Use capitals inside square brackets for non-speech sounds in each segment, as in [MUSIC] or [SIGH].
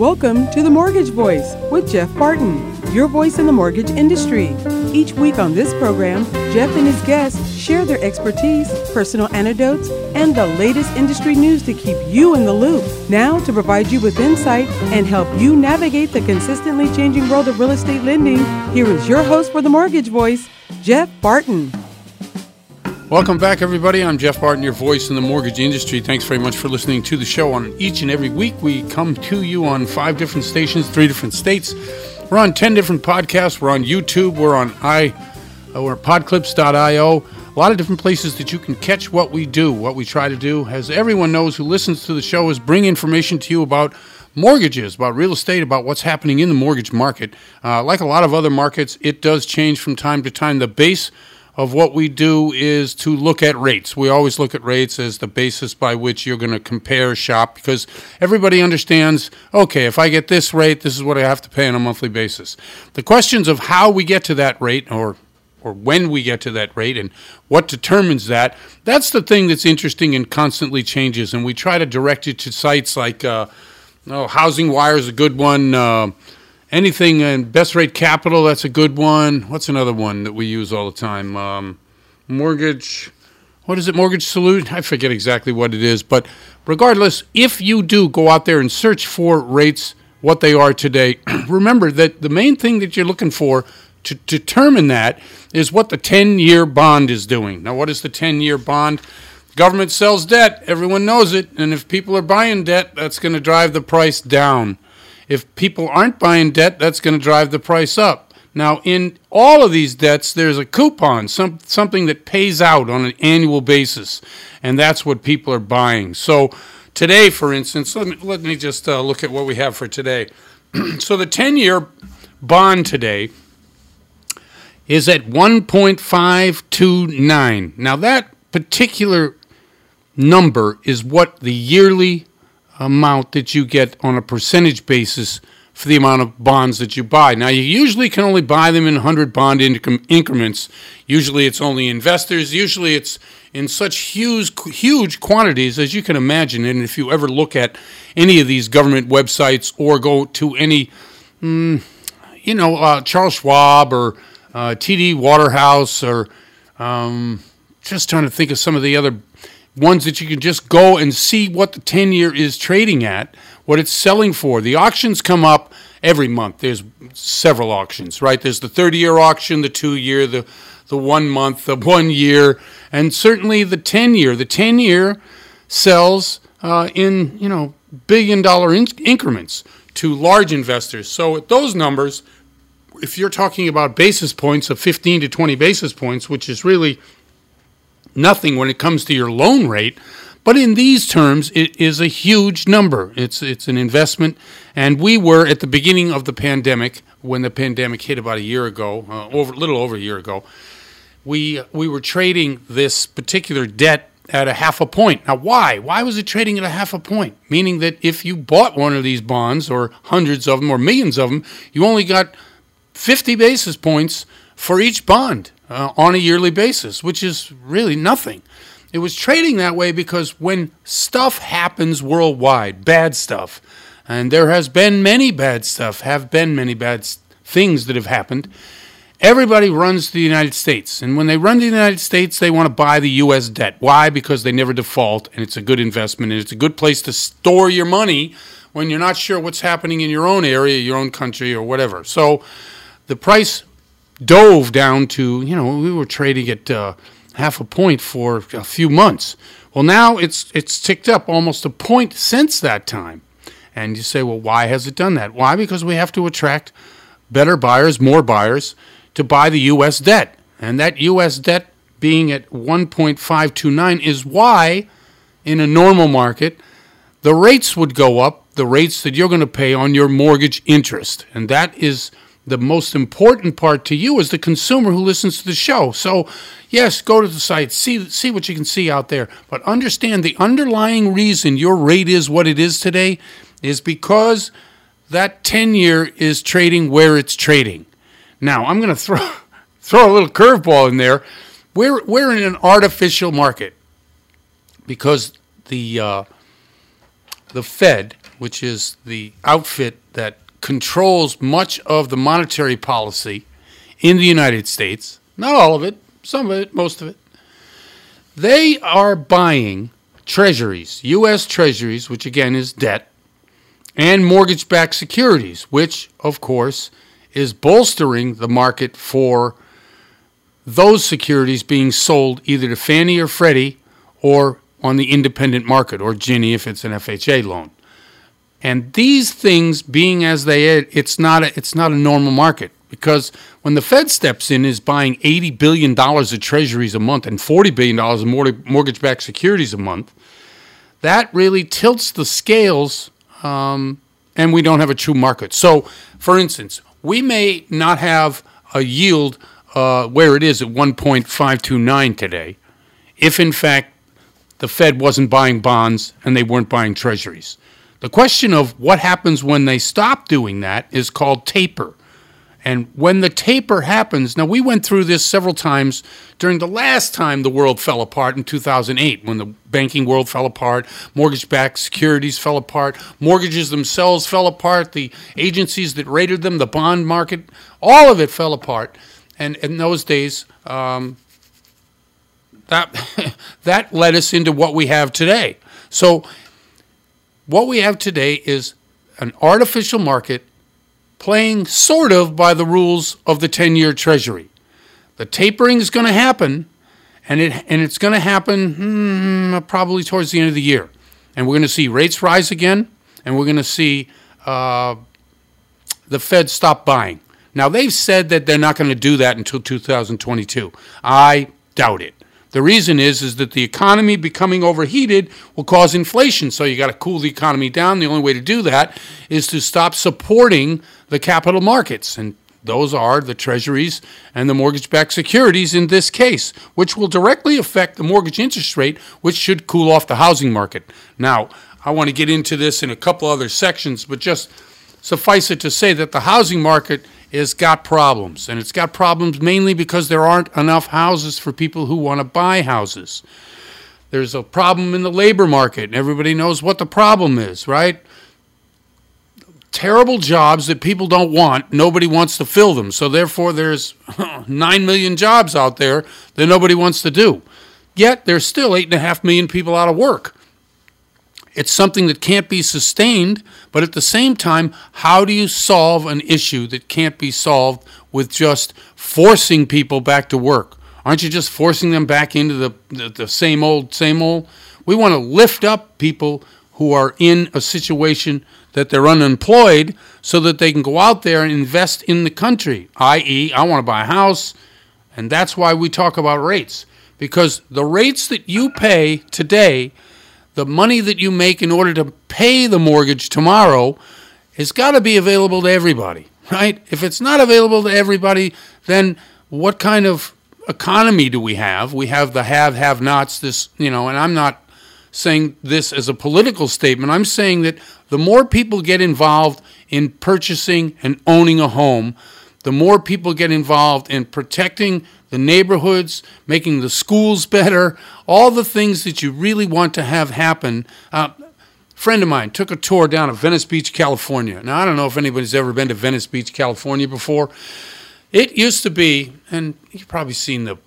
Welcome to the Mortgage Voice with Jeff Barton, your voice in the mortgage industry. Each week on this program, Jeff and his guests share their expertise, personal anecdotes, and the latest industry news to keep you in the loop. Now, to provide you with insight and help you navigate the consistently changing world of real estate lending, here is your host for the Mortgage Voice, Jeff Barton. Welcome back, everybody. I'm Jeff Barton, your voice in the mortgage industry. Thanks very much for listening to the show. On each and every week, we come to you on five different stations, three different states. We're on ten different podcasts. We're on YouTube. We're on i, uh, we're podclips.io. A lot of different places that you can catch what we do, what we try to do. As everyone knows who listens to the show, is bring information to you about mortgages, about real estate, about what's happening in the mortgage market. Uh, like a lot of other markets, it does change from time to time. The base of what we do is to look at rates. We always look at rates as the basis by which you're going to compare shop because everybody understands okay, if I get this rate, this is what I have to pay on a monthly basis. The questions of how we get to that rate or or when we get to that rate and what determines that that's the thing that's interesting and constantly changes and we try to direct you to sites like uh, oh, housing wire is a good one uh, anything in best rate capital that's a good one. What's another one that we use all the time? Um, mortgage. What is it? Mortgage salute i forget exactly what it is but regardless if you do go out there and search for rates what they are today [CLEARS THROAT] remember that the main thing that you're looking for to determine that is what the 10 year bond is doing. Now what is the 10 year bond? Government sells debt. Everyone knows it. And if people are buying debt that's going to drive the price down if people aren't buying debt, that's going to drive the price up. Now, in all of these debts, there's a coupon, some, something that pays out on an annual basis, and that's what people are buying. So, today, for instance, let me, let me just uh, look at what we have for today. [CLEARS THROAT] so, the 10 year bond today is at 1.529. Now, that particular number is what the yearly amount that you get on a percentage basis for the amount of bonds that you buy. Now, you usually can only buy them in 100 bond increments. Usually it's only investors. Usually it's in such huge, huge quantities as you can imagine. And if you ever look at any of these government websites or go to any, mm, you know, uh, Charles Schwab or uh, TD Waterhouse or um, just trying to think of some of the other ones that you can just go and see what the 10 year is trading at, what it's selling for. The auctions come up every month. There's several auctions, right? There's the 30 year auction, the two year, the, the one month, the one year, and certainly the 10 year. The 10 year sells uh, in, you know, billion dollar in- increments to large investors. So at those numbers, if you're talking about basis points of 15 to 20 basis points, which is really nothing when it comes to your loan rate. But in these terms, it is a huge number. It's it's an investment, and we were at the beginning of the pandemic when the pandemic hit about a year ago, uh, over a little over a year ago. We we were trading this particular debt at a half a point. Now, why? Why was it trading at a half a point? Meaning that if you bought one of these bonds, or hundreds of them, or millions of them, you only got 50 basis points for each bond uh, on a yearly basis, which is really nothing. It was trading that way because when stuff happens worldwide, bad stuff, and there has been many bad stuff, have been many bad things that have happened, everybody runs to the United States. And when they run to the United States, they want to buy the U.S. debt. Why? Because they never default, and it's a good investment, and it's a good place to store your money when you're not sure what's happening in your own area, your own country, or whatever. So the price dove down to, you know, we were trading at uh, half a point for a few months. Well, now it's it's ticked up almost a point since that time. And you say, well, why has it done that? Why? Because we have to attract better buyers, more buyers to buy the U.S. debt. And that U.S. debt being at 1.529 is why, in a normal market, the rates would go up, the rates that you're going to pay on your mortgage interest. And that is the most important part to you is the consumer who listens to the show. So, yes, go to the site, see see what you can see out there, but understand the underlying reason your rate is what it is today is because that 10-year is trading where it's trading. Now, I'm going to throw [LAUGHS] throw a little curveball in there. We're we're in an artificial market because the uh, the Fed which is the outfit that controls much of the monetary policy in the United States, not all of it, some of it, most of it, they are buying treasuries, U.S. treasuries, which again is debt, and mortgage backed securities, which, of course, is bolstering the market for those securities being sold either to Fannie or Freddie or on the independent market, or Ginnie if it's an FHA loan. And these things being as they are, it's not a, it's not a normal market because when the Fed steps in is buying 80 billion dollars of treasuries a month and 40 billion dollars of mortgage-backed securities a month, that really tilts the scales um, and we don't have a true market. So, for instance, we may not have a yield uh, where it is at 1.529 today if in fact the Fed wasn't buying bonds and they weren't buying treasuries. The question of what happens when they stop doing that is called taper. And when the taper happens, now we went through this several times during the last time the world fell apart in 2008, when the banking world fell apart, mortgage backed securities fell apart, mortgages themselves fell apart, the agencies that rated them, the bond market, all of it fell apart. And in those days, um, that, [LAUGHS] that led us into what we have today. So what we have today is an artificial market playing sort of by the rules of the 10 year Treasury. The tapering is going to happen, and, it, and it's going to happen hmm, probably towards the end of the year. And we're going to see rates rise again, and we're going to see uh, the Fed stop buying. Now, they've said that they're not going to do that until 2022. I doubt it. The reason is is that the economy becoming overheated will cause inflation. So you got to cool the economy down. The only way to do that is to stop supporting the capital markets and those are the treasuries and the mortgage backed securities in this case, which will directly affect the mortgage interest rate, which should cool off the housing market. Now, I want to get into this in a couple other sections, but just suffice it to say that the housing market is got problems, and it's got problems mainly because there aren't enough houses for people who want to buy houses. There's a problem in the labor market, and everybody knows what the problem is, right? Terrible jobs that people don't want, nobody wants to fill them. So, therefore, there's [LAUGHS] 9 million jobs out there that nobody wants to do. Yet, there's still 8.5 million people out of work. It's something that can't be sustained, but at the same time, how do you solve an issue that can't be solved with just forcing people back to work? Aren't you just forcing them back into the, the, the same old, same old? We want to lift up people who are in a situation that they're unemployed so that they can go out there and invest in the country, i.e., I want to buy a house. And that's why we talk about rates. Because the rates that you pay today the money that you make in order to pay the mortgage tomorrow has got to be available to everybody, right? If it's not available to everybody, then what kind of economy do we have? We have the have have nots, this, you know, and I'm not saying this as a political statement. I'm saying that the more people get involved in purchasing and owning a home, the more people get involved in protecting the neighborhoods, making the schools better, all the things that you really want to have happen. Uh, friend of mine took a tour down to Venice Beach, California. Now, I don't know if anybody's ever been to Venice Beach, California before. It used to be, and you've probably seen the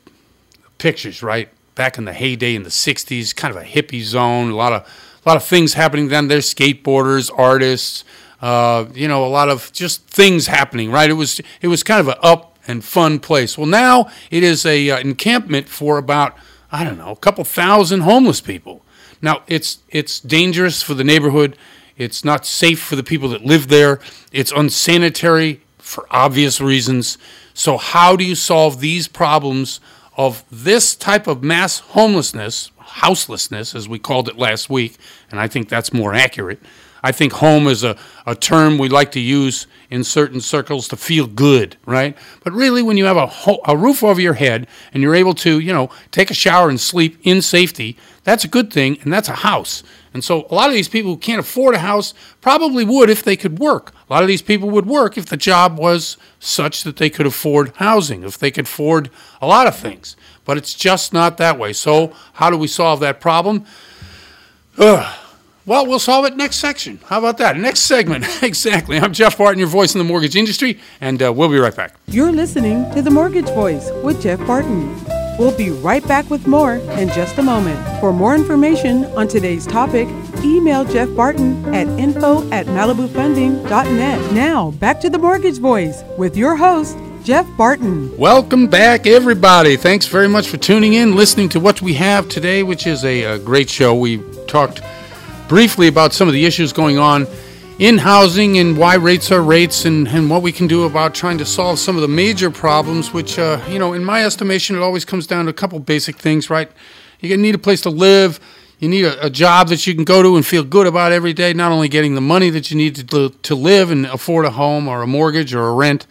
pictures, right? Back in the heyday in the 60s, kind of a hippie zone, a lot of, a lot of things happening then. There's skateboarders, artists, uh, you know, a lot of just things happening, right? It was, it was kind of an up and fun place. Well, now it is a uh, encampment for about I don't know a couple thousand homeless people. Now it's it's dangerous for the neighborhood. It's not safe for the people that live there. It's unsanitary for obvious reasons. So how do you solve these problems of this type of mass homelessness, houselessness, as we called it last week? And I think that's more accurate. I think home is a, a term we like to use in certain circles to feel good, right? But really, when you have a, ho- a roof over your head and you're able to, you know, take a shower and sleep in safety, that's a good thing, and that's a house. And so a lot of these people who can't afford a house probably would if they could work. A lot of these people would work if the job was such that they could afford housing, if they could afford a lot of things. But it's just not that way. So, how do we solve that problem? Ugh Well, we'll solve it next section. How about that? Next segment. [LAUGHS] exactly. I'm Jeff Barton, your voice in the mortgage industry, and uh, we'll be right back. You're listening to The Mortgage Voice with Jeff Barton. We'll be right back with more in just a moment. For more information on today's topic, email Jeff Barton at info at malibufunding.net. Now, back to The Mortgage Voice with your host, Jeff Barton. Welcome back, everybody. Thanks very much for tuning in, listening to what we have today, which is a, a great show. We talked briefly about some of the issues going on in housing and why rates are rates and, and what we can do about trying to solve some of the major problems, which, uh, you know, in my estimation, it always comes down to a couple basic things, right? You need a place to live. You need a, a, job that you can go to and feel good about every day, not only getting the money that you need to, to live and afford a home or a mortgage or a rent,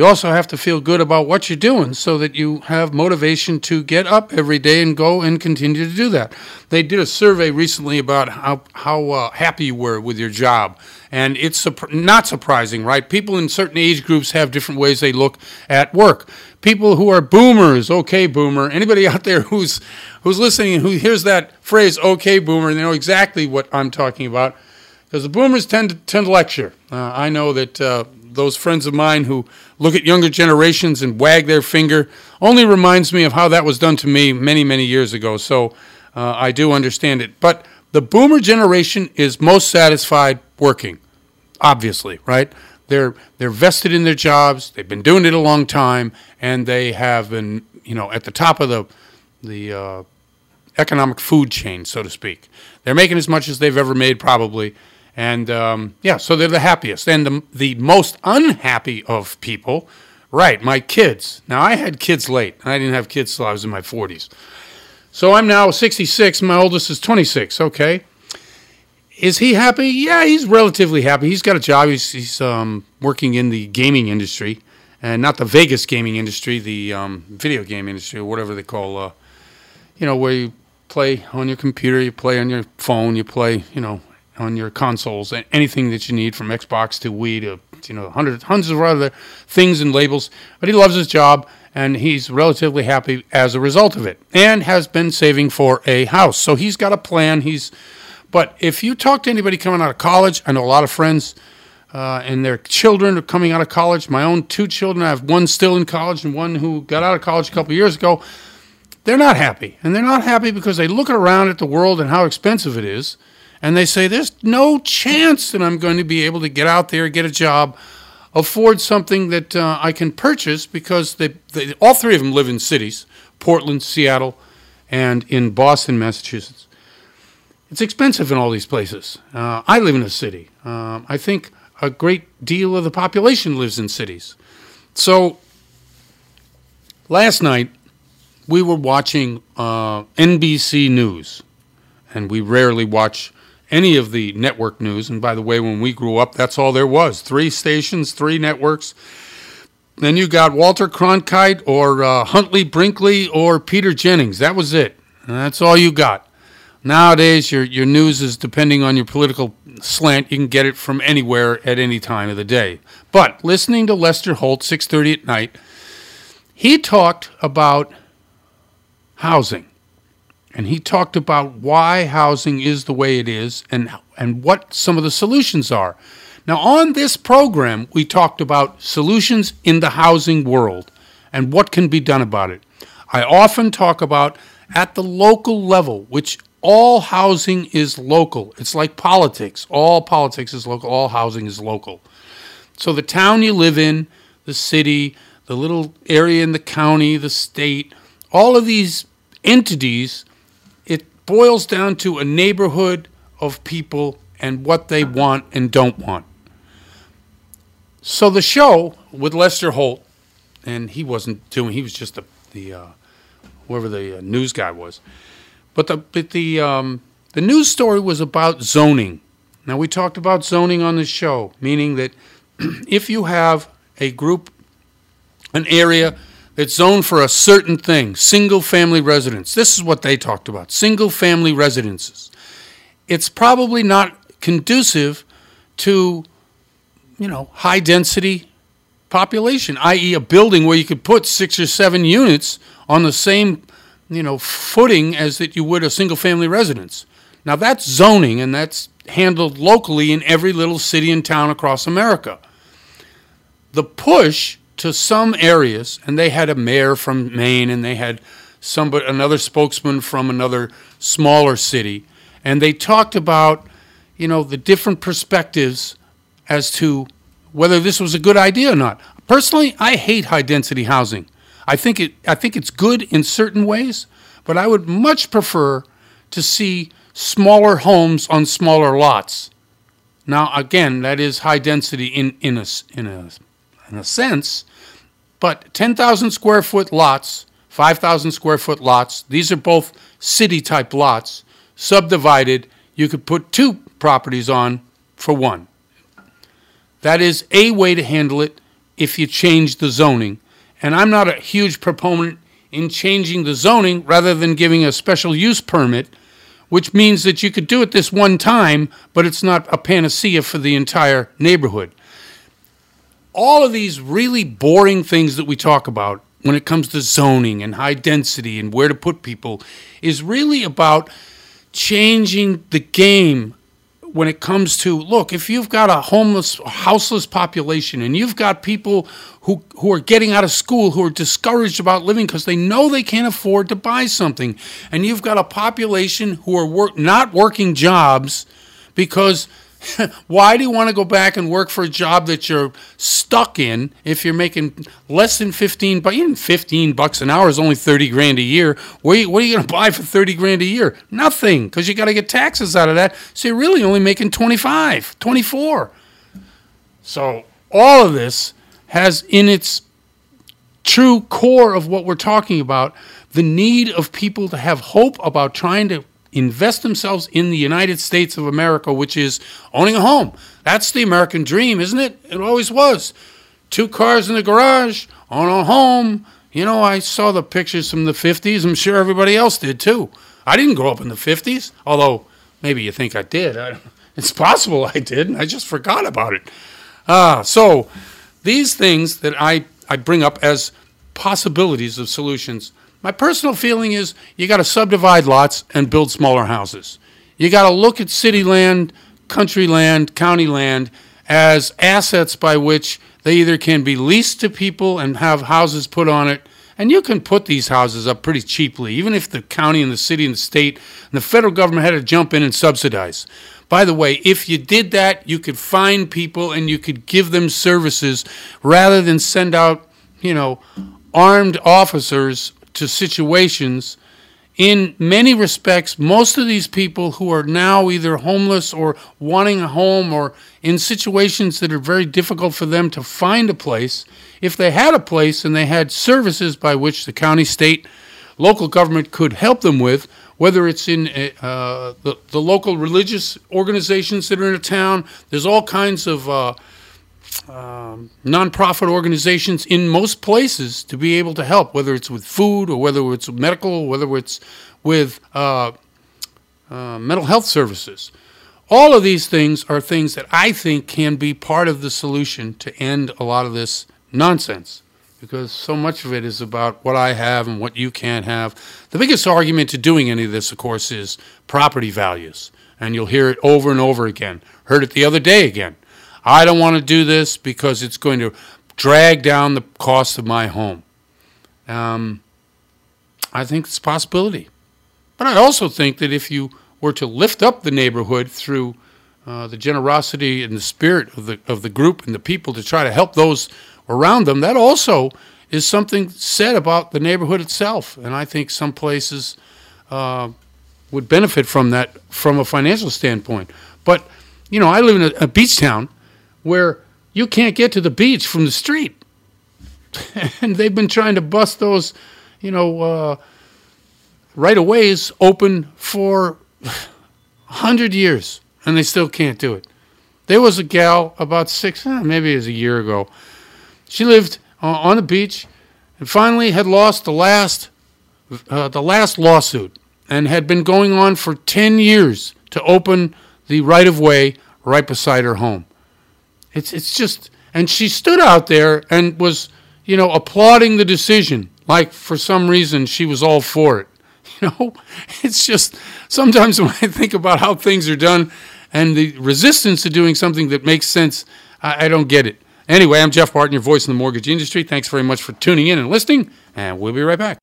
you also have to feel good about what you're doing so that you have motivation to get up every day and go and continue to do that. They did a survey recently about how, how uh, happy you were with your job. And it's not surprising, right? People in certain age groups have different ways they look at work. People who are boomers, okay, boomer. Anybody out there who's who's listening and who hears that phrase, okay, boomer, they know exactly what I'm talking about. Because the boomers tend to tend to lecture. Uh, I know that uh, those friends of mine who look at younger generations and wag their finger only reminds me of how that was done to me many, many years ago. So uh, I do understand it. But the boomer generation is most satisfied working, obviously, right? They're, they're vested in their jobs, they've been doing it a long time, and they have been, you know, at the top of the, the uh, economic food chain, so to speak. They're making as much as they've ever made, probably and um, yeah, so they're the happiest. And the, the most unhappy of people, right, my kids. Now, I had kids late. I didn't have kids till I was in my 40s. So I'm now 66. My oldest is 26. Okay. Is he happy? Yeah, he's relatively happy. He's got a job. He's, he's um, working in the gaming industry, and not the Vegas gaming industry, the um, video game industry, or whatever they call, uh, you know, where you play on your computer, you play on your phone, you play, you know, on your consoles, anything that you need from Xbox to Wii to you know hundreds hundreds of other things and labels. But he loves his job and he's relatively happy as a result of it, and has been saving for a house. So he's got a plan. He's but if you talk to anybody coming out of college, I know a lot of friends. Uh, and their children are coming out of college. My own two children, I have one still in college and one who got out of college a couple years ago. They're not happy. And they're not happy because they look around at the world and how expensive it is and they say, There's no chance that I'm going to be able to get out there, get a job, afford something that uh, I can purchase because they, they, all three of them live in cities Portland, Seattle, and in Boston, Massachusetts. It's expensive in all these places. Uh, I live in a city. Uh, I think a great deal of the population lives in cities. So last night, we were watching uh, NBC News, and we rarely watch any of the network news. And by the way, when we grew up, that's all there was three stations, three networks. Then you got Walter Cronkite or uh, Huntley Brinkley or Peter Jennings. That was it. And that's all you got. Nowadays, your, your news is depending on your political slant. You can get it from anywhere at any time of the day. But listening to Lester Holt, 6.30 at night, he talked about housing and he talked about why housing is the way it is and and what some of the solutions are. Now on this program we talked about solutions in the housing world and what can be done about it. I often talk about at the local level, which all housing is local. It's like politics. All politics is local, all housing is local. So the town you live in, the city, the little area in the county, the state, all of these entities boils down to a neighborhood of people and what they want and don't want. So the show with Lester Holt, and he wasn't doing; he was just the the uh, whoever the uh, news guy was. But the but the um, the news story was about zoning. Now we talked about zoning on the show, meaning that [CLEARS THROAT] if you have a group, an area it's zoned for a certain thing, single family residence. This is what they talked about single family residences. It's probably not conducive to, you know, high density population, i.e., a building where you could put six or seven units on the same, you know, footing as that you would a single family residence. Now that's zoning, and that's handled locally in every little city and town across America. The push to some areas, and they had a mayor from Maine, and they had somebody, another spokesman from another smaller city, and they talked about, you know, the different perspectives as to whether this was a good idea or not. Personally, I hate high density housing. I think it I think it's good in certain ways, but I would much prefer to see smaller homes on smaller lots. Now, again, that is high density in, in, a, in, a, in a sense, but 10,000 square foot lots, 5,000 square foot lots, these are both city type lots, subdivided, you could put two properties on for one. That is a way to handle it if you change the zoning. And I'm not a huge proponent in changing the zoning rather than giving a special use permit which means that you could do it this one time, but it's not a panacea for the entire neighborhood. All of these really boring things that we talk about when it comes to zoning and high density and where to put people is really about changing the game when it comes to look, if you've got a homeless, houseless population and you've got people who, who are getting out of school who are discouraged about living because they know they can't afford to buy something, and you've got a population who are work, not working jobs because [LAUGHS] Why do you want to go back and work for a job that you're stuck in if you're making less than 15 but even 15 bucks an hour is only 30 grand a year. What are you, you going to buy for 30 grand a year? Nothing because you got to get taxes out of that. So you're really only making 25, 24. So all of this has in its true core of what we're talking about the need of people to have hope about trying to invest themselves in the United States of America, which is owning a home. That's the American dream, isn't it? It always was. Two cars in the garage, own a home. You know, I saw the pictures from the 50s. I'm sure everybody else did too. I didn't grow up in the 50s, although maybe you think I did. I, it's possible I did, and I just forgot about it. Ah, so these things that I, I bring up as possibilities of solutions my personal feeling is you got to subdivide lots and build smaller houses. You got to look at city land, country land, county land as assets by which they either can be leased to people and have houses put on it, and you can put these houses up pretty cheaply, even if the county and the city and the state and the federal government had to jump in and subsidize. By the way, if you did that, you could find people and you could give them services rather than send out, you know, armed officers to situations. In many respects, most of these people who are now either homeless or wanting a home or in situations that are very difficult for them to find a place, if they had a place and they had services by which the county, state, local government could help them with, whether it's in uh, the, the local religious organizations that are in a town, there's all kinds of uh, um, nonprofit organizations in most places to be able to help, whether it's with food or whether it's medical, whether it's with uh, uh, mental health services. All of these things are things that I think can be part of the solution to end a lot of this nonsense because so much of it is about what I have and what you can't have. The biggest argument to doing any of this, of course, is property values. And you'll hear it over and over again. Heard it the other day again. I don't want to do this because it's going to drag down the cost of my home. Um, I think it's a possibility. But I also think that if you were to lift up the neighborhood through uh, the generosity and the spirit of the of the group and the people to try to help those around them, that also is something said about the neighborhood itself. And I think some places uh, would benefit from that from a financial standpoint. But you know, I live in a, a beach town, where you can't get to the beach from the street. [LAUGHS] and they've been trying to bust those, you know, uh, right of ways open for [LAUGHS] 100 years, and they still can't do it. There was a gal about six, eh, maybe it was a year ago. She lived uh, on the beach and finally had lost the last, uh, the last lawsuit and had been going on for 10 years to open the right of way right beside her home. It's it's just and she stood out there and was, you know, applauding the decision like for some reason she was all for it. [LAUGHS] You know, it's just sometimes when I think about how things are done and the resistance to doing something that makes sense. I, I don't get it. Anyway, I'm Jeff Barton, your voice in the mortgage industry. Thanks very much for tuning in and listening, and we'll be right back.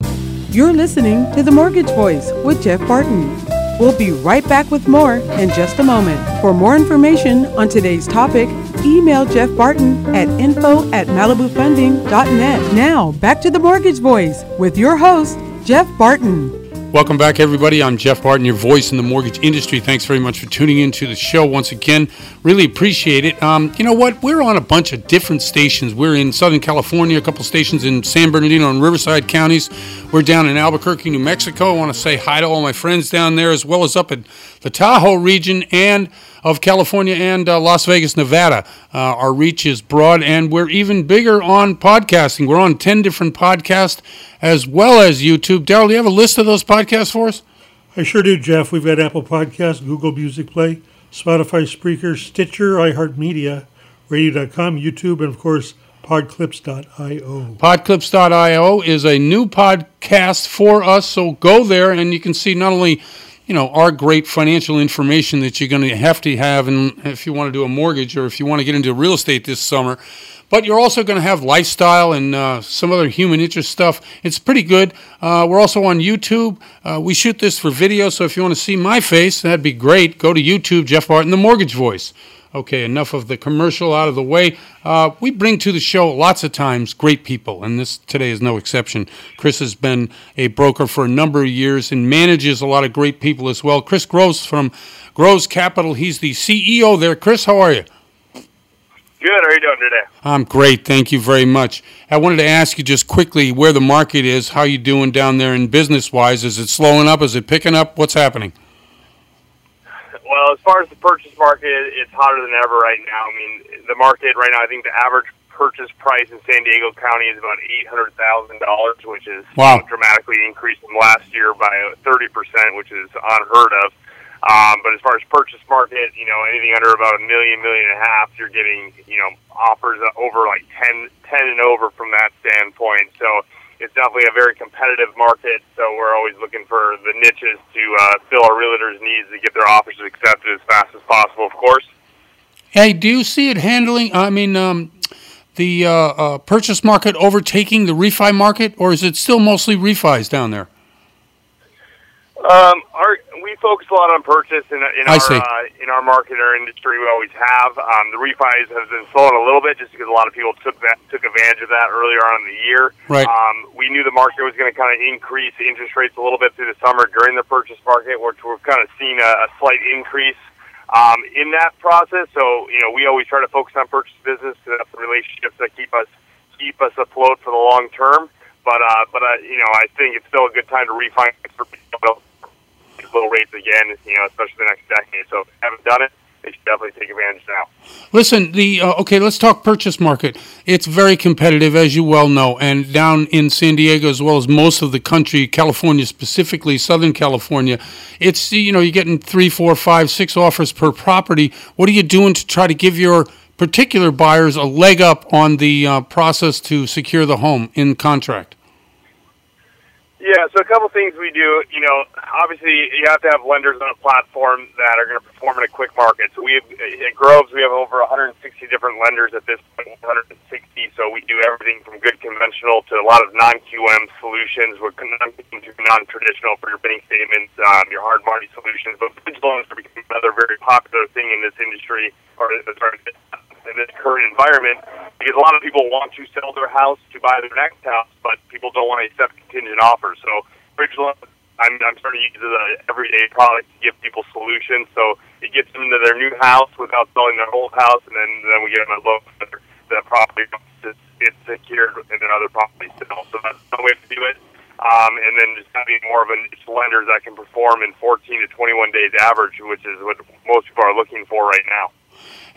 You're listening to The Mortgage Voice with Jeff Barton. We'll be right back with more in just a moment. For more information on today's topic, email Jeff Barton at info at malibufunding.net. Now, back to The Mortgage Voice with your host, Jeff Barton. Welcome back, everybody. I'm Jeff Barton, your voice in the mortgage industry. Thanks very much for tuning in to the show once again. Really appreciate it. Um, you know what? We're on a bunch of different stations. We're in Southern California, a couple stations in San Bernardino and Riverside counties. We're down in Albuquerque, New Mexico. I want to say hi to all my friends down there, as well as up in the Tahoe region and of California and uh, Las Vegas, Nevada. Uh, our reach is broad, and we're even bigger on podcasting. We're on 10 different podcasts as well as YouTube. Daryl, do you have a list of those podcasts for us? I sure do, Jeff. We've got Apple Podcasts, Google Music Play, Spotify Spreaker, Stitcher, iHeartMedia, Radio.com, YouTube, and of course, Podclips.io. Podclips.io is a new podcast for us, so go there and you can see not only you know, our great financial information that you're going to have to have and if you want to do a mortgage or if you want to get into real estate this summer. But you're also going to have lifestyle and uh, some other human interest stuff. It's pretty good. Uh, we're also on YouTube. Uh, we shoot this for video, so if you want to see my face, that'd be great. Go to YouTube, Jeff Barton, The Mortgage Voice. Okay, enough of the commercial out of the way. Uh, we bring to the show lots of times great people, and this today is no exception. Chris has been a broker for a number of years and manages a lot of great people as well. Chris Groves from Groves Capital, he's the CEO there. Chris, how are you? Good. How are you doing today? I'm great. Thank you very much. I wanted to ask you just quickly where the market is, how you doing down there in business wise. Is it slowing up? Is it picking up? What's happening? Well, as far as the purchase market, it's hotter than ever right now. I mean, the market right now, I think the average purchase price in San Diego County is about eight hundred thousand dollars, which is wow. dramatically increased from last year by thirty percent, which is unheard of. Um, but as far as purchase market, you know, anything under about a million, million and a half, you're getting, you know, offers over like 10, 10 and over from that standpoint. So it's definitely a very competitive market, so we're always looking for the niches to uh, fill our realtors' needs to get their offers accepted as fast as possible, of course. Hey, do you see it handling? I mean, um, the uh, uh, purchase market overtaking the refi market, or is it still mostly refis down there? Um, our we focus a lot on purchase in, in our see. uh, in our market, our industry. We always have. Um, the refis have been slowing a little bit just because a lot of people took that took advantage of that earlier on in the year. Right. Um, we knew the market was going to kind of increase interest rates a little bit through the summer during the purchase market, which we've kind of seen a, a slight increase um, in that process. So you know, we always try to focus on purchase business because that's the relationships that keep us keep us afloat for the long term. But uh, but uh, you know, I think it's still a good time to refinance for people low rates again, you know, especially the next decade. So if you haven't done it, they should definitely take advantage now. Listen, the uh, okay, let's talk purchase market. It's very competitive, as you well know, and down in San Diego as well as most of the country, California specifically, Southern California, it's you know you're getting three, four, five, six offers per property. What are you doing to try to give your particular buyers a leg up on the uh, process to secure the home in contract? Yeah, so a couple things we do. You know, obviously you have to have lenders on a platform that are going to perform in a quick market. So we have, at Groves, we have over 160 different lenders at this point, 160. So we do everything from good conventional to a lot of non-QM solutions. We're non-traditional for your bank statements, um, your hard money solutions. But bridge loans are becoming another very popular thing in this industry, or in this current environment because a lot of people want to sell their house to buy their next house, but people don't want to accept contingent offers. So bridge loan, I'm, I'm starting to use an everyday product to give people solutions. So it gets them into their new house without selling their old house, and then then we get them a loan for the property it's, it's secured in another property sale. So that's one way to do it. Um, and then just having more of a niche lender that can perform in 14 to 21 days average, which is what most people are looking for right now.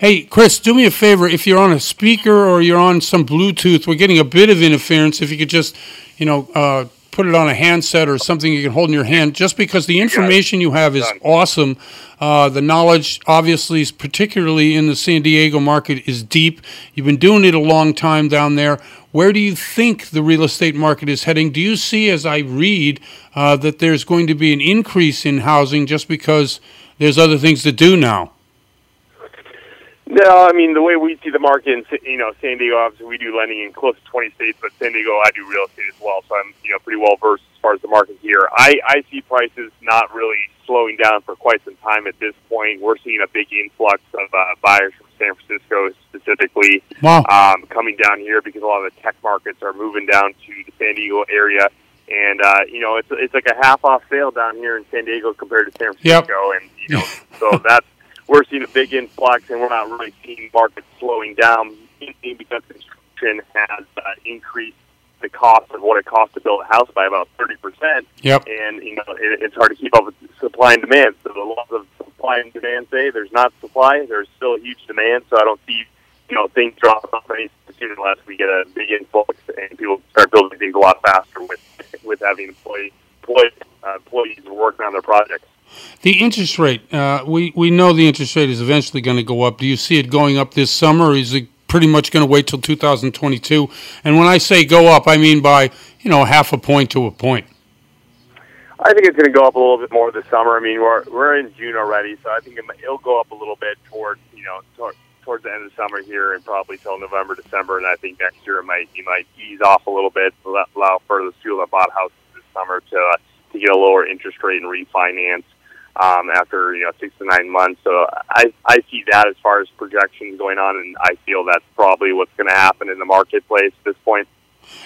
Hey, Chris, do me a favor. If you're on a speaker or you're on some Bluetooth, we're getting a bit of interference. If you could just, you know, uh, put it on a handset or something you can hold in your hand, just because the information you have is awesome. Uh, the knowledge, obviously, is particularly in the San Diego market, is deep. You've been doing it a long time down there. Where do you think the real estate market is heading? Do you see, as I read, uh, that there's going to be an increase in housing just because there's other things to do now? No, I mean the way we see the market in you know San Diego, obviously we do lending in close to 20 states, but San Diego I do real estate as well, so I'm you know pretty well versed as far as the market here. I I see prices not really slowing down for quite some time at this point. We're seeing a big influx of uh, buyers from San Francisco specifically Wow. um, coming down here because a lot of the tech markets are moving down to the San Diego area. And uh, you know, it's it's like a half off sale down here in San Diego compared to San Yep. Francisco, and you know, so [LAUGHS] that's we're seeing a big influx, and we're not really seeing markets slowing down mainly because construction has uh, increased the cost of what it costs to build a house by about thirty percent Yep. and you know it, it's hard to keep up with supply and demand. So the laws of supply and demand say there's not supply, there's still a huge demand. So I don't see you know things drop off any soon unless we get a big influx and people start building things a lot faster with with having employee employee uh, employees working on their projects. The interest rate, uh, we, we know the interest rate is eventually going to go up. Do you see it going up this summer, or is it pretty much going to wait till 2022? And when I say go up, I mean by, you know, half a point to a point. I think it's going to go up a little bit more this summer. I mean, we're we're in June already, so I think it, it'll go up a little bit towards you know tor- towards the end of the summer here, and probably till November, December. And I think next year it might you might ease off a little bit, allow- for the people that bought houses this summer to uh, to get a lower interest rate and refinance um, after you know six to nine months. So I I see that as far as projections going on, and I feel that's probably what's going to happen in the marketplace at this point.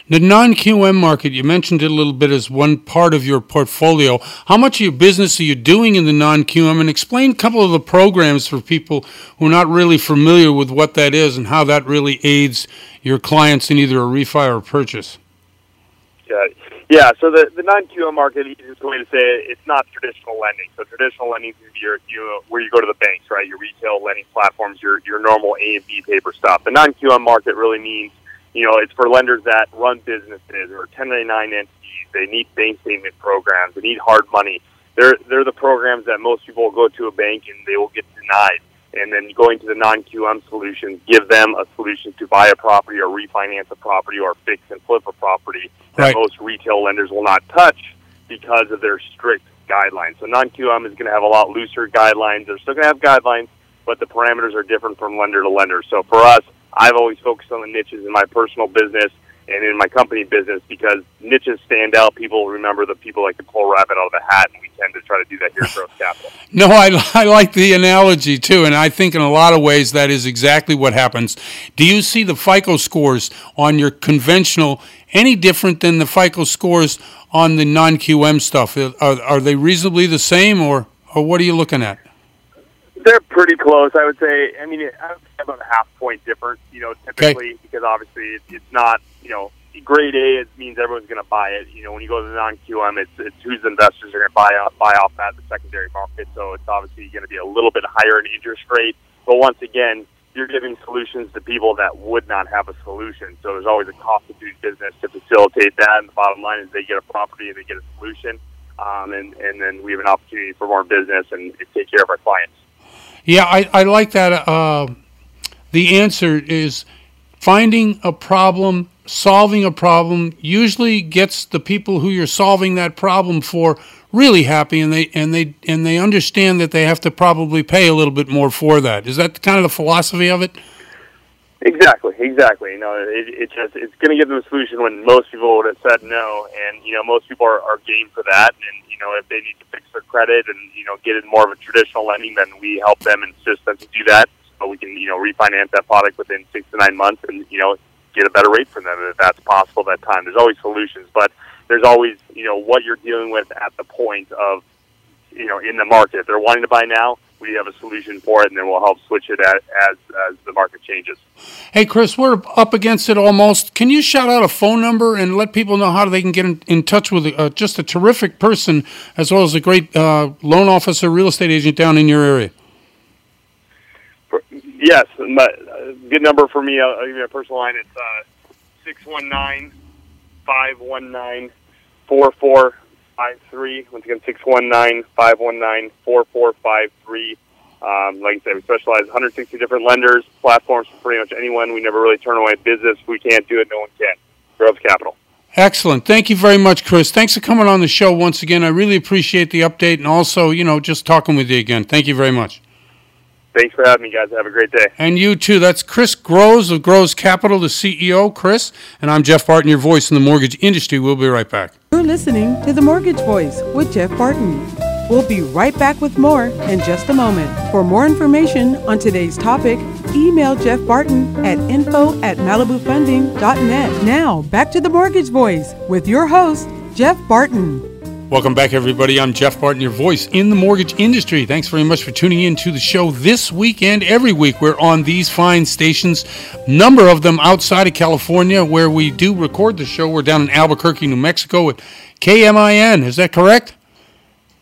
The non QM market, you mentioned it a little bit as one part of your portfolio. How much of your business are you doing in the non QM? And explain a couple of the programs for people who are not really familiar with what that is and how that really aids your clients in either a refi or a purchase. Yeah, yeah. So the the non QM market, easiest way to say it, it's not traditional lending. So traditional lending is your you where you go to the banks, right? Your retail lending platforms, your your normal A and B paper stuff. The non QM market really means you know it's for lenders that run businesses or 1099 entities. They need bank statement programs. They need hard money. They're they're the programs that most people will go to a bank and they will get denied. And then going to the non-QM solutions, give them a solution to buy a property or refinance a property or fix and flip a property that Right. most retail lenders will not touch because of their strict guidelines. So non-QM is going to have a lot looser guidelines. They're still going to have guidelines, but the parameters are different from lender to lender. So for us, I've always focused on the niches in my personal business and in my company business because niches stand out. People remember the people like to pull rabbit out of the hat, and we tend to try to do that here at Groves [LAUGHS] Capital. No, I, [LAUGHS] I like the analogy too, and I think in a lot of ways that is exactly what happens. Do you see the FICO scores on your conventional any different than the FICO scores on the non QM stuff? Are, are they reasonably the same, or, or what are you looking at? They're pretty close, I would say. I mean, I would say about a half point difference, you know, typically, because obviously it's not, you know, grade A it means everyone's going to buy it. You know, when you go to the non-QM, it's, it's whose investors are going to buy off, buy off that the secondary market. So it's obviously going to be a little bit higher in interest rate. But once again, you're giving solutions to people that would not have a solution. So there's always a cost of doing business to facilitate that. And the bottom line is they get a property and they get a solution. Um, and, and then we have an opportunity for more business and take care of our clients. Yeah, I, I like that. Uh, the answer is finding a problem, solving a problem usually gets the people who you're solving that problem for really happy and they and they and they understand that they have to probably pay a little bit more for that. Is that kind of the philosophy of it? Exactly, exactly. You know, it, it just it's going to give them a solution when most people would have said no, and you know most people are, are game for that. And you know if they need to fix their credit and you know get in more of a traditional lending, then we help them and assist them to do that, so we can you know refinance that product within six to nine months, and you know get a better rate from them if that's possible at that time. There's always solutions, but there's always you know what you're dealing with at the point of you know in the market. If they're wanting to buy now, we have a solution for it, and then we'll help switch it as as, as the market changes. Hey, Chris, we're up against it almost. Can you shout out a phone number and let people know how they can get in, in touch with uh, just a terrific person as well as a great uh, loan officer, real estate agent down in your area? Yes, my, uh, good number for me. I'll, I'll give you a personal line. It's uh, six one nine five one nine four four five three. Once again, six one nine five one nine four four five three. Um, like I said, we specialize 160 different lenders, platforms for pretty much anyone. We never really turn away business. If we can't do it, no one can. Groves Capital. Excellent. Thank you very much, Chris. Thanks for coming on the show once again. I really appreciate the update and also, you know, just talking with you again. Thank you very much. Thanks for having me, guys. Have a great day. And you too. That's Chris Groves of Groves Capital, the CEO. Chris, and I'm Jeff Barton, your voice in the mortgage industry. We'll be right back. You're listening to The Mortgage Voice with Jeff Barton. We'll be right back with more in just a moment. For more information on today's topic, email Jeff Barton at info at malibufunding.net. Now, back to The Mortgage Voice with your host, Jeff Barton. Welcome back, everybody. I'm Jeff Barton, your voice in the mortgage industry. Thanks very much for tuning in to the show this week and every week. We're on these fine stations, number of them outside of California, where we do record the show. We're down in Albuquerque, New Mexico at KMIN. Is that correct?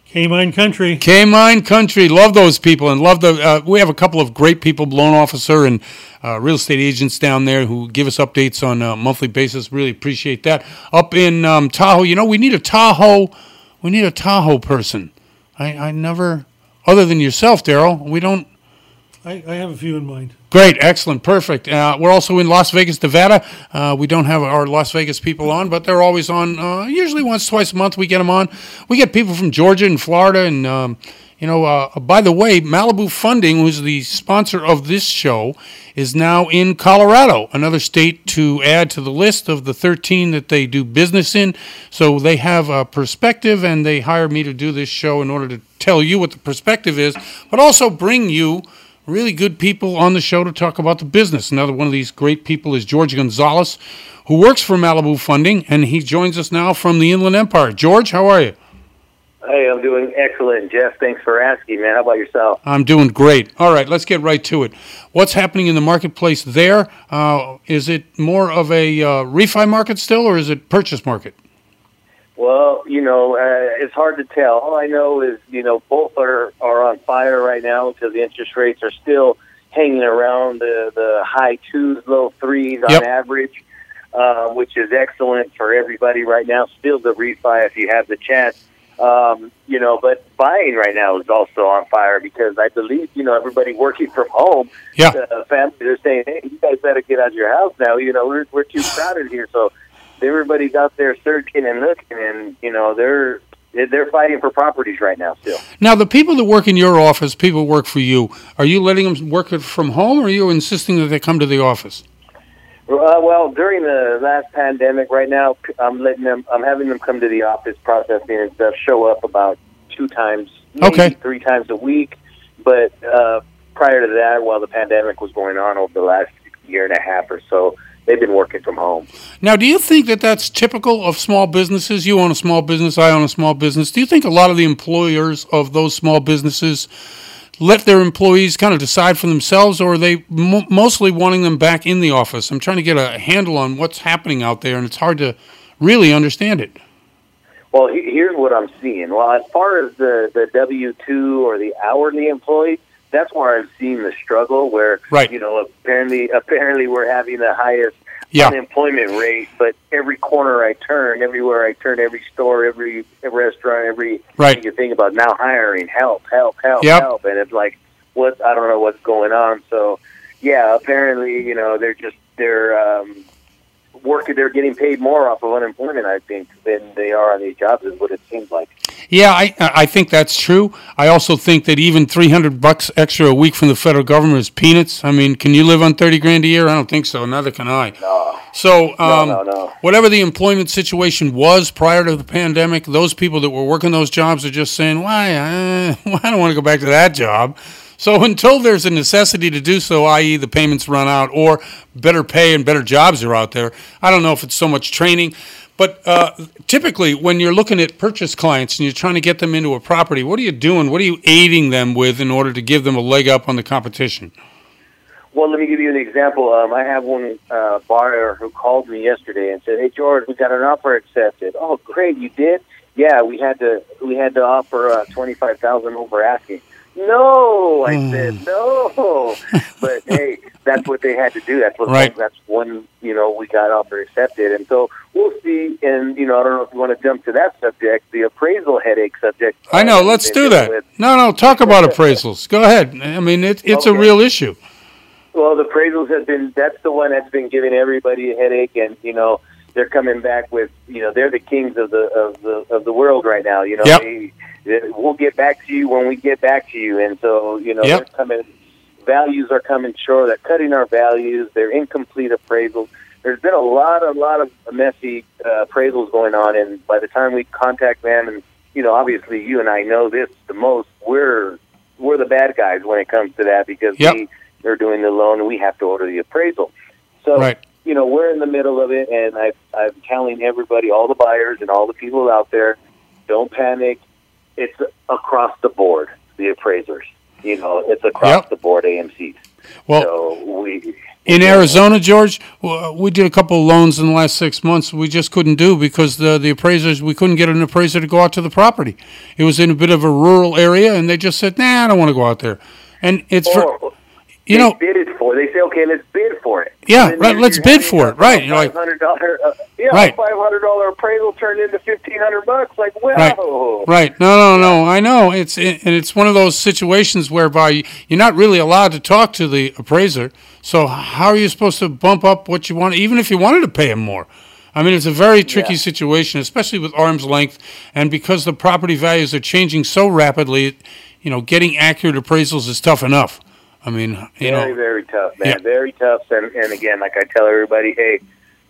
K-Mine Country. K-Mine Country. Love those people and love the. Uh, we have a couple of great people, loan officer and uh, real estate agents down there who give us updates on a monthly basis. Really appreciate that. Up in um, Tahoe, you know, we need a Tahoe we need a Tahoe person. I, I never, other than yourself, Daryl, we don't. I, I have a few in mind. Great, excellent, perfect. Uh, we're also in Las Vegas, Nevada. Uh, we don't have our Las Vegas people on, but they're always on. Uh, usually once, twice a month, we get them on. We get people from Georgia and Florida, and um, you know. Uh, by the way, Malibu Funding, who's the sponsor of this show, is now in Colorado, another state to add to the list of the 13 that they do business in. So they have a perspective, and they hire me to do this show in order to tell you what the perspective is, but also bring you really good people on the show to talk about the business. Another one of these great people is George Gonzalez, who works for Malibu Funding, and he joins us now from the Inland Empire. George, how are you? Hey, I'm doing excellent, Jeff. Thanks for asking, man. How about yourself? I'm doing great. All right, let's get right to it. What's happening in the marketplace there? Uh, is it more of a uh, refi market still, or is it purchase market? Well, you know, uh, it's hard to tell. All I know is, you know, both are are on fire right now because the interest rates are still hanging around the the high twos, low threes Yep. on average, uh, which is excellent for everybody right now. Still the refi if you have the chance. Um, you know, but buying right now is also on fire because I believe, you know, everybody working from home, Yeah. the families are saying, hey, you guys better get out of your house now. You know, we're, we're too crowded here. So everybody's out there searching and looking, and, you know, they're they're fighting for properties right now still. Now, the people that work in your office, people work for you, are you letting them work from home, or are you insisting that they come to the office? Uh, well, during the last pandemic, right now, I'm letting them. I'm having them come to the office, processing and stuff. Show up about two times, maybe Okay. three times a week. But uh, prior to that, while the pandemic was going on over the last year and a half or so, they've been working from home. Now, do you think that that's typical of small businesses? You own a small business, I own a small business. Do you think a lot of the employers of those small businesses let their employees kind of decide for themselves, or are they mo- mostly wanting them back in the office? I'm trying to get a handle on what's happening out there, and it's hard to really understand it. Well, he- here's what I'm seeing. Well, as far as the the W two or the hourly employee, that's where I'm seeing the struggle. Where Right. you know, apparently, apparently, we're having the highest Yeah. unemployment rate. But every corner I turn, everywhere I turn, every store, every restaurant, every Right. you think about now hiring, help, help, help, Yep. help, and it's like, what? I don't know what's going on. So, yeah, apparently, you know, they're just they're. um Working, they're getting paid more off of unemployment, I think, than they are on these jobs. Is what it seems like. Yeah, I I think that's true. I also think that even 300 bucks extra a week from the federal government is peanuts. I mean, can you live on 30 grand a year? I don't think so. Neither can I. No. So, um, no, no. whatever the employment situation was prior to the pandemic, those people that were working those jobs are just saying, "Why? Uh, well, [LAUGHS] I don't want to go back to that job." So, until there's a necessity to do so, i.e., the payments run out, or better pay and better jobs are out there, I don't know if it's so much training. But uh, typically, when you're looking at purchase clients and you're trying to get them into a property, what are you doing? What are you aiding them with in order to give them a leg up on the competition? Well, let me give you an example. Um, I have one uh, buyer who called me yesterday and said, "Hey, George, we got an offer accepted." Oh, great, you did? Yeah, we had to we had to offer uh, twenty five thousand over asking. No, I hmm. said no, [LAUGHS] but hey, that's what they had to do. That's what Right. that's when you know we got offer accepted, and so we'll see. And you know, I don't know if you want to jump to that subject, the appraisal headache subject. I know. Let's do that. with. No, no. Talk about appraisals. Go ahead. I mean, it, it's a real issue. Well, the appraisals have been that's the one that's been giving everybody a headache, and you know they're coming back with you know they're the kings of the of the of the world right now. You know, Yep. they- we'll get back to you when we get back to you, and so you know Yep. coming values are coming short. They're cutting our values. They're incomplete appraisals. There's been a lot, a lot of messy uh, appraisals going on, and by the time we contact them, and you know, obviously you and I know this the most, we're we're the bad guys when it comes to that because Yep. we they're doing the loan and we have to order the appraisal. So Right. you know, we're in the middle of it, and I, I'm telling everybody, all the buyers and all the people out there, don't panic. It's across the board, the appraisers. You know, it's across Yep. the board AMCs. Well, so we In Arizona, George, we did a couple of loans in the last six months. We just couldn't do because the the appraisers we couldn't get an appraiser to go out to the property. It was in a bit of a rural area, and they just said, "Nah, I don't want to go out there." And it's for or, you they know, bid it for. They say, okay, let's bid for it. Yeah, right, let's bid for it, right, you're like- $500, uh, yeah, Right. five hundred dollar appraisal turned into fifteen hundred bucks. Like, Right. wow, Right. No, no, no. I know. It's and it's one of those situations whereby you're not really allowed to talk to the appraiser. So how are you supposed to bump up what you want, even if you wanted to pay him more? I mean, it's a very tricky Yeah. situation, especially with arm's length, and because the property values are changing so rapidly. You know, getting accurate appraisals is tough enough. I mean, you very, know, very tough, man. Yeah. Very tough. And, and again, like I tell everybody, hey,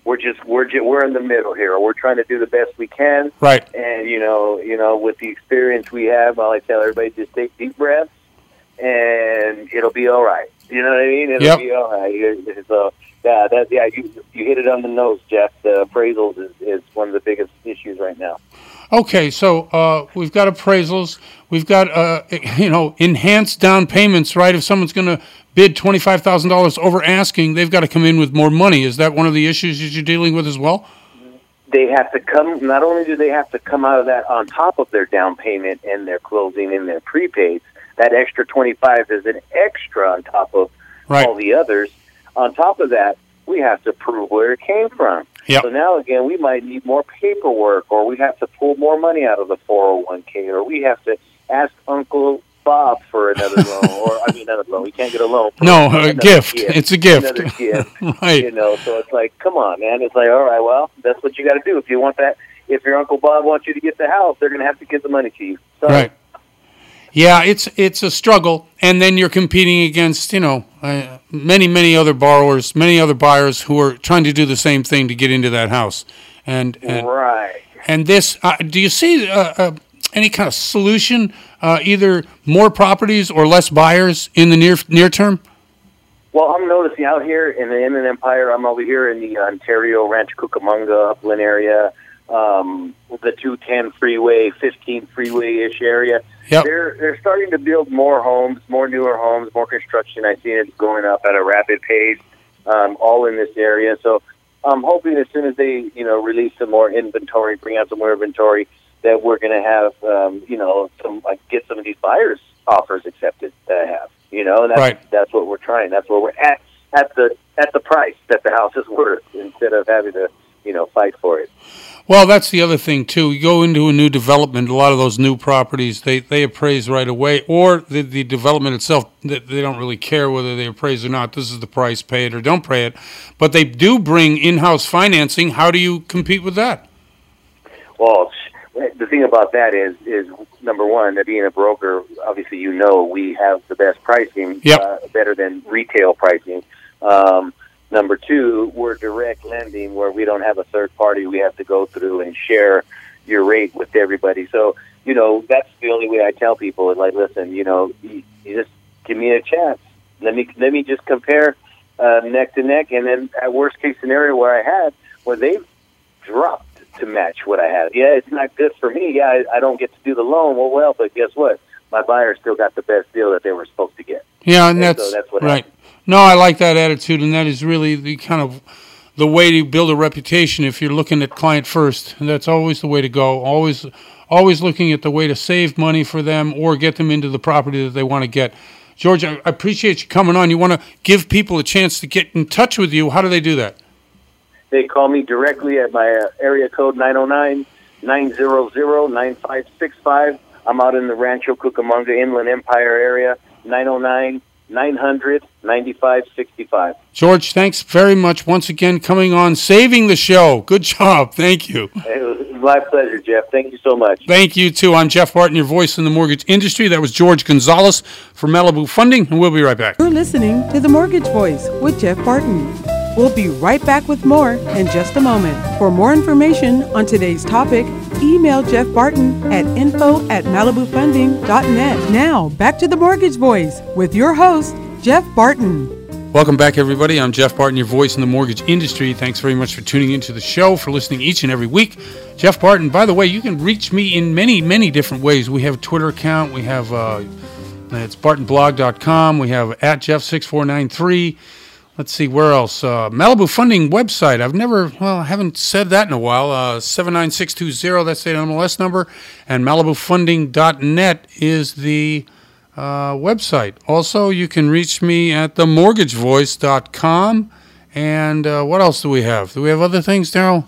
we're just we're just, we're in the middle here. We're trying to do the best we can. right? And you know, you know, with the experience we have, all I tell everybody, just take deep breaths, and it'll be all right. You know what I mean? It'll Yep. be all right. So yeah, that yeah, you you hit it on the nose, Jeff. The appraisals is, is one of the biggest issues right now. Okay, so uh, we've got appraisals. We've got uh, [LAUGHS] you know enhanced down payments, right? If someone's going to bid twenty five thousand dollars over asking, they've got to come in with more money. Is that one of the issues that you're dealing with as well? they have to come. Not only do they have to come out of that on top of their down payment and their closing and their prepaids, that extra twenty five is an extra on top of Right. all the others. On top of that, we have to prove where it came from. Yep. So now again, we might need more paperwork, or we have to pull more money out of the four hundred one k, or we have to ask Uncle Bob for another [LAUGHS] loan, or I mean another loan. We can't get a loan. No, a another gift. It's a gift. Another [LAUGHS] gift right. you know, so it's like, come on, man. It's like, all right, well, that's what you got to do. If you want that, if your Uncle Bob wants you to get the house, they're going to have to give the money to you. So, Right. Yeah, it's it's a struggle, and then you're competing against you know uh, many many other borrowers, many other buyers who are trying to do the same thing to get into that house, and and, Right. and this. Uh, do you see uh, uh, any kind of solution, uh, either more properties or less buyers in the near near term? Well, I'm noticing out here in the Inland Empire, I'm over here in the Ontario, Rancho Cucamonga, Upland area, um, the 210 freeway, 15 freeway ish area. Yep. They're they're starting to build more homes, more newer homes, more construction. I see it going up at a rapid pace, um, all in this area. So I'm hoping as soon as they you know release some more inventory, bring out some more inventory, that we're going to have um, you know some like get some of these buyers offers accepted that I have. You know, and that's Right. that's what we're trying. That's where we're at at the at the price that the house is worth instead of having to you know fight for it. Well, that's the other thing too. You go into a new development, a lot of those new properties they, they appraise right away, or the, the development itself they, they don't really care whether they appraise or not. This is the price, pay it or don't pay it. But they do bring in-house financing. How do you compete with that? Well, the thing about that is, is number one, that being a broker, obviously you know we have the best pricing, Yep. uh, better than retail pricing. Um, number two, we're direct lending where we don't have a third party we have to go through and share your rate with everybody. So, you know, that's the only way I tell people is like, listen, you know, you, just give me a chance. Let me let me just compare uh, neck to neck, and then at worst case scenario where I had where they've dropped to match what I had. Yeah, it's not good for me. Yeah, I, I don't get to do the loan. Well, well, but guess what? My buyer still got the best deal that they were supposed to get. Yeah, and And that's, so that's right. happened. No, I like that attitude, and that is really the kind of the way to build a reputation. If you're looking at client first, and that's always the way to go. Always, always looking at the way to save money for them or get them into the property that they want to get. George, I I appreciate you coming on. You want to give people a chance to get in touch with you. How do they do that? They call me directly at my uh, area code 909 900 9565. I'm out in the Rancho Cucamonga Inland Empire area, 909 900 9565. George, thanks very much once again coming on, saving the show. Good job. Thank you. My pleasure, Jeff. Thank you so much. Thank you, too. I'm Jeff Barton, your voice in the mortgage industry. That was George Gonzalez from Malibu Funding, and we'll be right back. You're listening to The Mortgage Voice with Jeff Barton. We'll be right back with more in just a moment. For more information on today's topic, email Jeff Barton at info at malibufunding.net. Now, back to The Mortgage Voice with your host, Jeff Barton. Welcome back, everybody. I'm Jeff Barton, your voice in the mortgage industry. Thanks very much for tuning into the show, for listening each and every week. Jeff Barton, by the way, you can reach me in many, many different ways. We have a Twitter account. We have, uh, it's bartonblog.com. We have at Jeff6493. Let's see, where else? Uh, Malibu Funding website. I've never, well, I haven't said that in a while. Uh, 79620, that's the MLS number. And MalibuFunding.net is the uh, website. Also, you can reach me at themortgagevoice.com. And uh, what else do we have? Do we have other things, Daryl?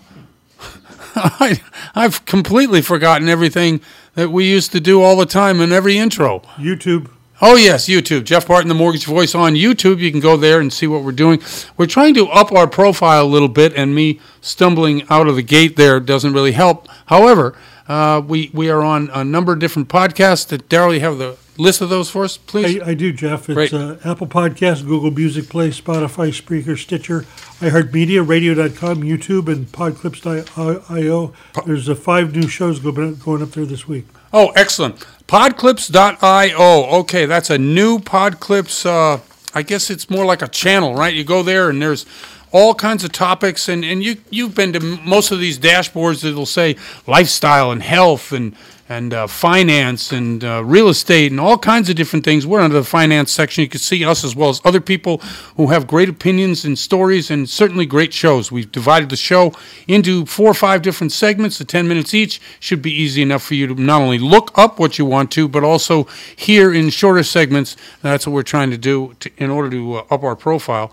[LAUGHS] I, I've completely forgotten everything that we used to do all the time in every intro. YouTube. Oh, yes, YouTube. Jeff Barton, the Mortgage Voice on YouTube. You can go there and see what we're doing. We're trying to up our profile a little bit, and me stumbling out of the gate there doesn't really help. However, uh, we, we are on a number of different podcasts. That Daryl, you have the list of those for us, please? I, I do, Jeff. It's uh, Apple Podcasts, Google Music Play, Spotify, Spreaker, Stitcher, iHeartMedia, Radio.com, YouTube, and Podclips.io. There's uh, five new shows going up there this week. Oh, excellent. Podclips.io. Okay, that's a new Podclips. Uh, I guess it's more like a channel, right? You go there and there's all kinds of topics, and, and you, you've been to most of these dashboards that'll say lifestyle and health and, and uh, finance and uh, real estate and all kinds of different things. We're under the finance section. You can see us as well as other people who have great opinions and stories and certainly great shows. We've divided the show into four or five different segments, the 10 minutes each. Should be easy enough for you to not only look up what you want to, but also hear in shorter segments. That's what we're trying to do to, in order to uh, up our profile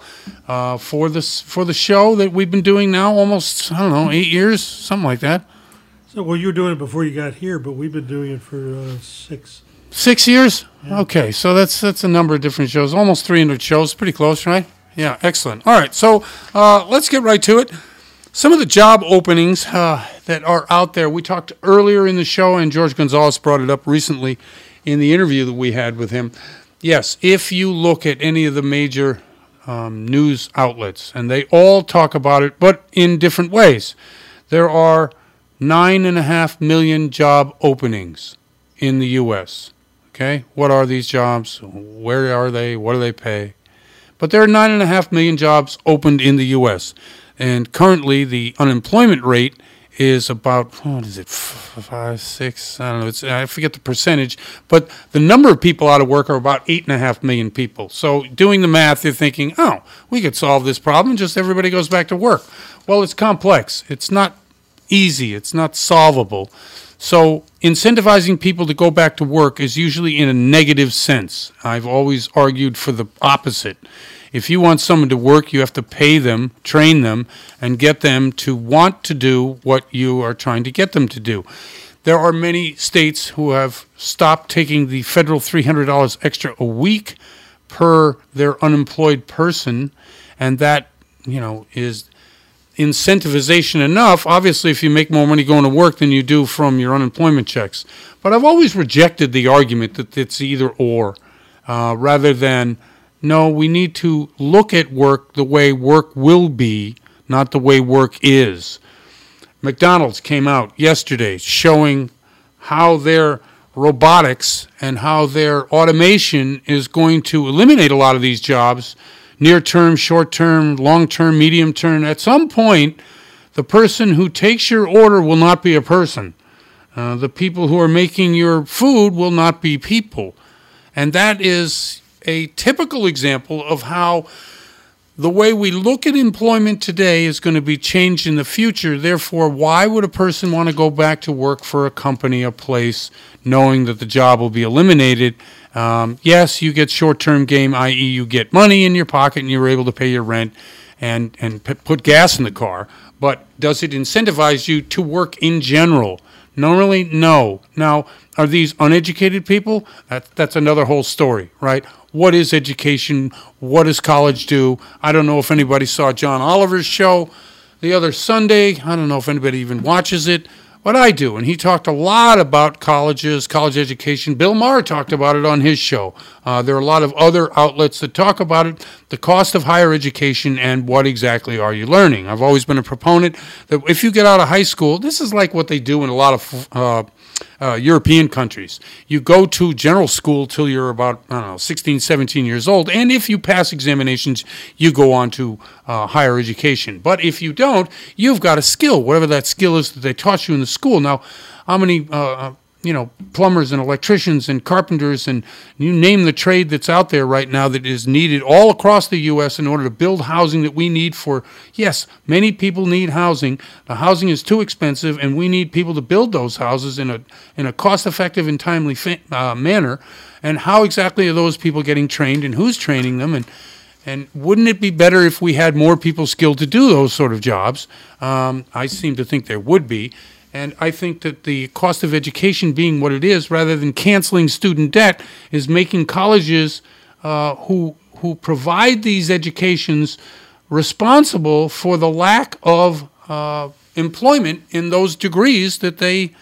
uh, for this for the show that we've been doing now almost I don't know eight years, something like that. So, well, you were doing it before you got here, but we've been doing it for uh, six. Six years? Okay, so that's that's a number of different shows, almost 300 shows, pretty close, right? Yeah, excellent. All right, so uh, let's get right to it. Some of the job openings uh, that are out there, we talked earlier in the show, and George Gonzalez brought it up recently in the interview that we had with him. Yes, if you look at any of the major um, news outlets, and they all talk about it, but in different ways, there are nine and a half million job openings in the U.S. Okay, what are these jobs? Where are they? What do they pay? But there are nine and a half million jobs opened in the U.S. And currently, the unemployment rate is about what is it, five, six? I don't know. It's I forget the percentage, but the number of people out of work are about eight and a half million people. So, doing the math, you're thinking, oh, we could solve this problem. Just everybody goes back to work. Well, it's complex. It's not easy. It's not solvable. So, incentivizing people to go back to work is usually in a negative sense. I've always argued for the opposite. If you want someone to work, you have to pay them, train them, and get them to want to do what you are trying to get them to do. There are many states who have stopped taking the federal $300 extra a week per their unemployed person, and that, you know, is incentivization enough. Obviously, if you make more money going to work than you do from your unemployment checks. But I've always rejected the argument that it's either or, uh, rather than no, we need to look at work the way work will be, not the way work is. McDonald's came out yesterday showing how their robotics and how their automation is going to eliminate a lot of these jobs near term, short term, long term, medium term. At some point, the person who takes your order will not be a person. Uh, the people who are making your food will not be people. And that is a typical example of how the way we look at employment today is going to be changed in the future. Therefore, why would a person want to go back to work for a company, a place, knowing that the job will be eliminated? Um, yes, you get short term game, i.e., you get money in your pocket and you're able to pay your rent and, and p- put gas in the car. But does it incentivize you to work in general? Normally, no. Now, are these uneducated people? That, that's another whole story, right? What is education? What does college do? I don't know if anybody saw John Oliver's show the other Sunday. I don't know if anybody even watches it what I do. And he talked a lot about colleges, college education. Bill Maher talked about it on his show. Uh, there are a lot of other outlets that talk about it, the cost of higher education, and what exactly are you learning. I've always been a proponent that if you get out of high school, this is like what they do in a lot of uh, uh, European countries. You go to general school till you're about, I don't know, 16, 17 years old. And if you pass examinations, you go on to uh, higher education. But if you don't, you've got a skill, whatever that skill is that they taught you in the school. Now, how many uh, uh you know, plumbers and electricians and carpenters and you name the trade that's out there right now that is needed all across the U.S. in order to build housing that we need for, yes, many people need housing. The housing is too expensive and we need people to build those houses in a, in a cost effective and timely fa- uh, manner. And how exactly are those people getting trained and who's training them? And, and wouldn't it be better if we had more people skilled to do those sort of jobs? Um, I seem to think there would be. And I think that the cost of education being what it is, rather than canceling student debt, is making colleges uh, who who provide these educations responsible for the lack of uh, employment in those degrees that they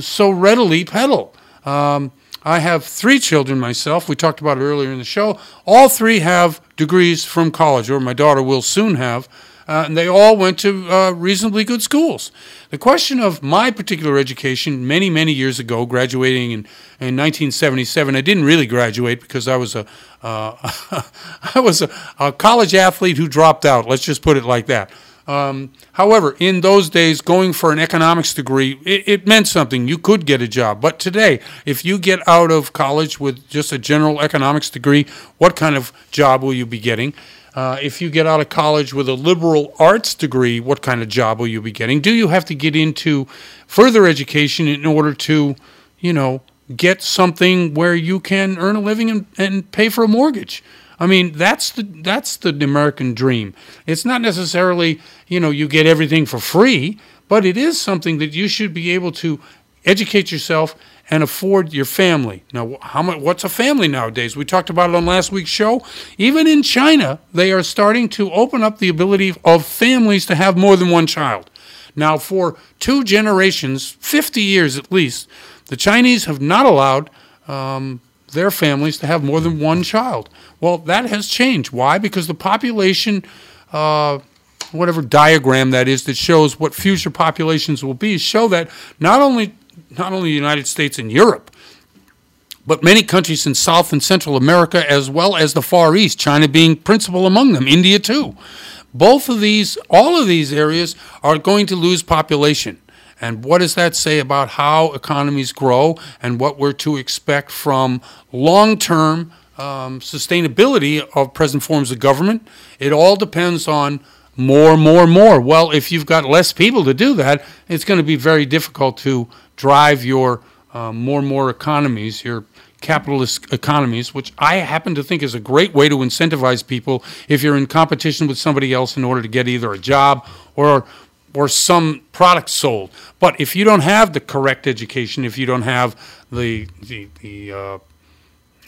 so readily peddle. Um, I have three children myself. We talked about it earlier in the show. All three have degrees from college, or my daughter will soon have uh, and they all went to uh, reasonably good schools. The question of my particular education, many, many years ago, graduating in, in 1977, I didn't really graduate because I was a uh, [LAUGHS] I was a, a, college athlete who dropped out. Let's just put it like that. Um, however, in those days, going for an economics degree, it, it, meant something. You could get a job. But today, if you get out of college with just a general economics degree, what kind of job will you be getting? Uh, if you get out of college with a liberal arts degree, what kind of job will you be getting? Do you have to get into further education in order to, you know, get something where you can earn a living and, and pay for a mortgage? I mean, that's the that's the American dream. It's not necessarily, you know, you get everything for free, but it is something that you should be able to educate yourself and afford your family. Now, how much? What's a family nowadays? We talked about it on last week's show. Even in China, they are starting to open up the ability of families to have more than one child. Now, for two generations, 50 years at least, the Chinese have not allowed um, their families to have more than one child. Well, that has changed. Why? Because the population. Uh, whatever diagram that is that shows what future populations will be show that not only not only the United States and Europe, but many countries in South and Central America, as well as the Far East, China being principal among them, India too. Both of these, all of these areas are going to lose population. And what does that say about how economies grow and what we're to expect from long term um, sustainability of present forms of government? It all depends on more, more, more. Well, if you've got less people to do that, it's going to be very difficult to drive your uh, more and more economies, your capitalist economies, which I happen to think is a great way to incentivize people if you're in competition with somebody else in order to get either a job or or some product sold. But if you don't have the correct education, if you don't have the the, the uh,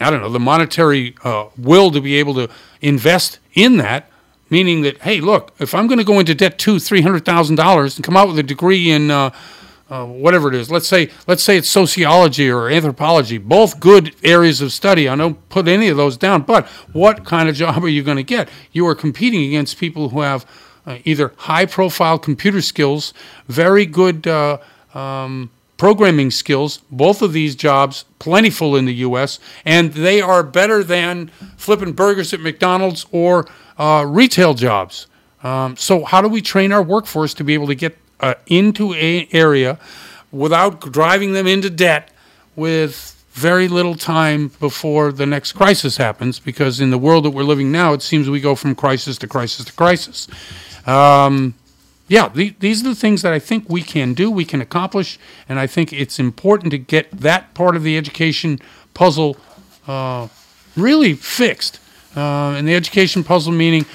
I don't know the monetary uh, will to be able to invest in that, meaning that hey, look, if I'm going to go into debt two, three hundred thousand dollars and come out with a degree in uh, uh, whatever it is. Let's say let's say it's sociology or anthropology, both good areas of study. I don't put any of those down, but what kind of job [LAUGHS] are you going to get? You are competing against people who have uh, either high-profile computer skills, very good uh, um, programming skills. Both of these jobs plentiful in the U.S., and they are better than flipping burgers at McDonald's or uh, retail jobs. Um, so, how do we train our workforce to be able to get uh, into an area without driving them into debt with very little time before the next crisis happens because in the world that we're living now, it seems we go from crisis to crisis to crisis. Um, yeah, the, these are the things that I think we can do, we can accomplish, and I think it's important to get that part of the education puzzle uh, really fixed. Uh, and the education puzzle meaning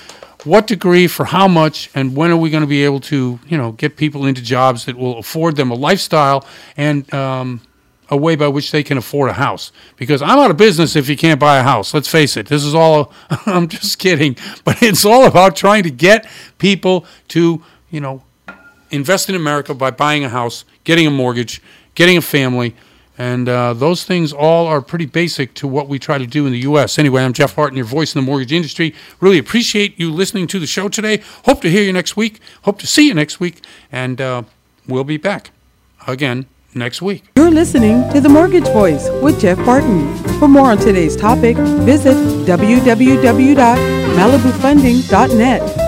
what degree, for how much, and when are we going to be able to, you know, get people into jobs that will afford them a lifestyle and um, a way by which they can afford a house. Because I'm out of business if you can't buy a house. Let's face it. This is all. [LAUGHS] I'm just kidding, but it's all about trying to get people to, you know, invest in America by buying a house, getting a mortgage, getting a family. And uh, those things all are pretty basic to what we try to do in the U.S. Anyway, I'm Jeff Barton, your voice in the mortgage industry. Really appreciate you listening to the show today. Hope to hear you next week. Hope to see you next week. And uh, we'll be back again next week. You're listening to The Mortgage Voice with Jeff Barton. For more on today's topic, visit www.malibufunding.net.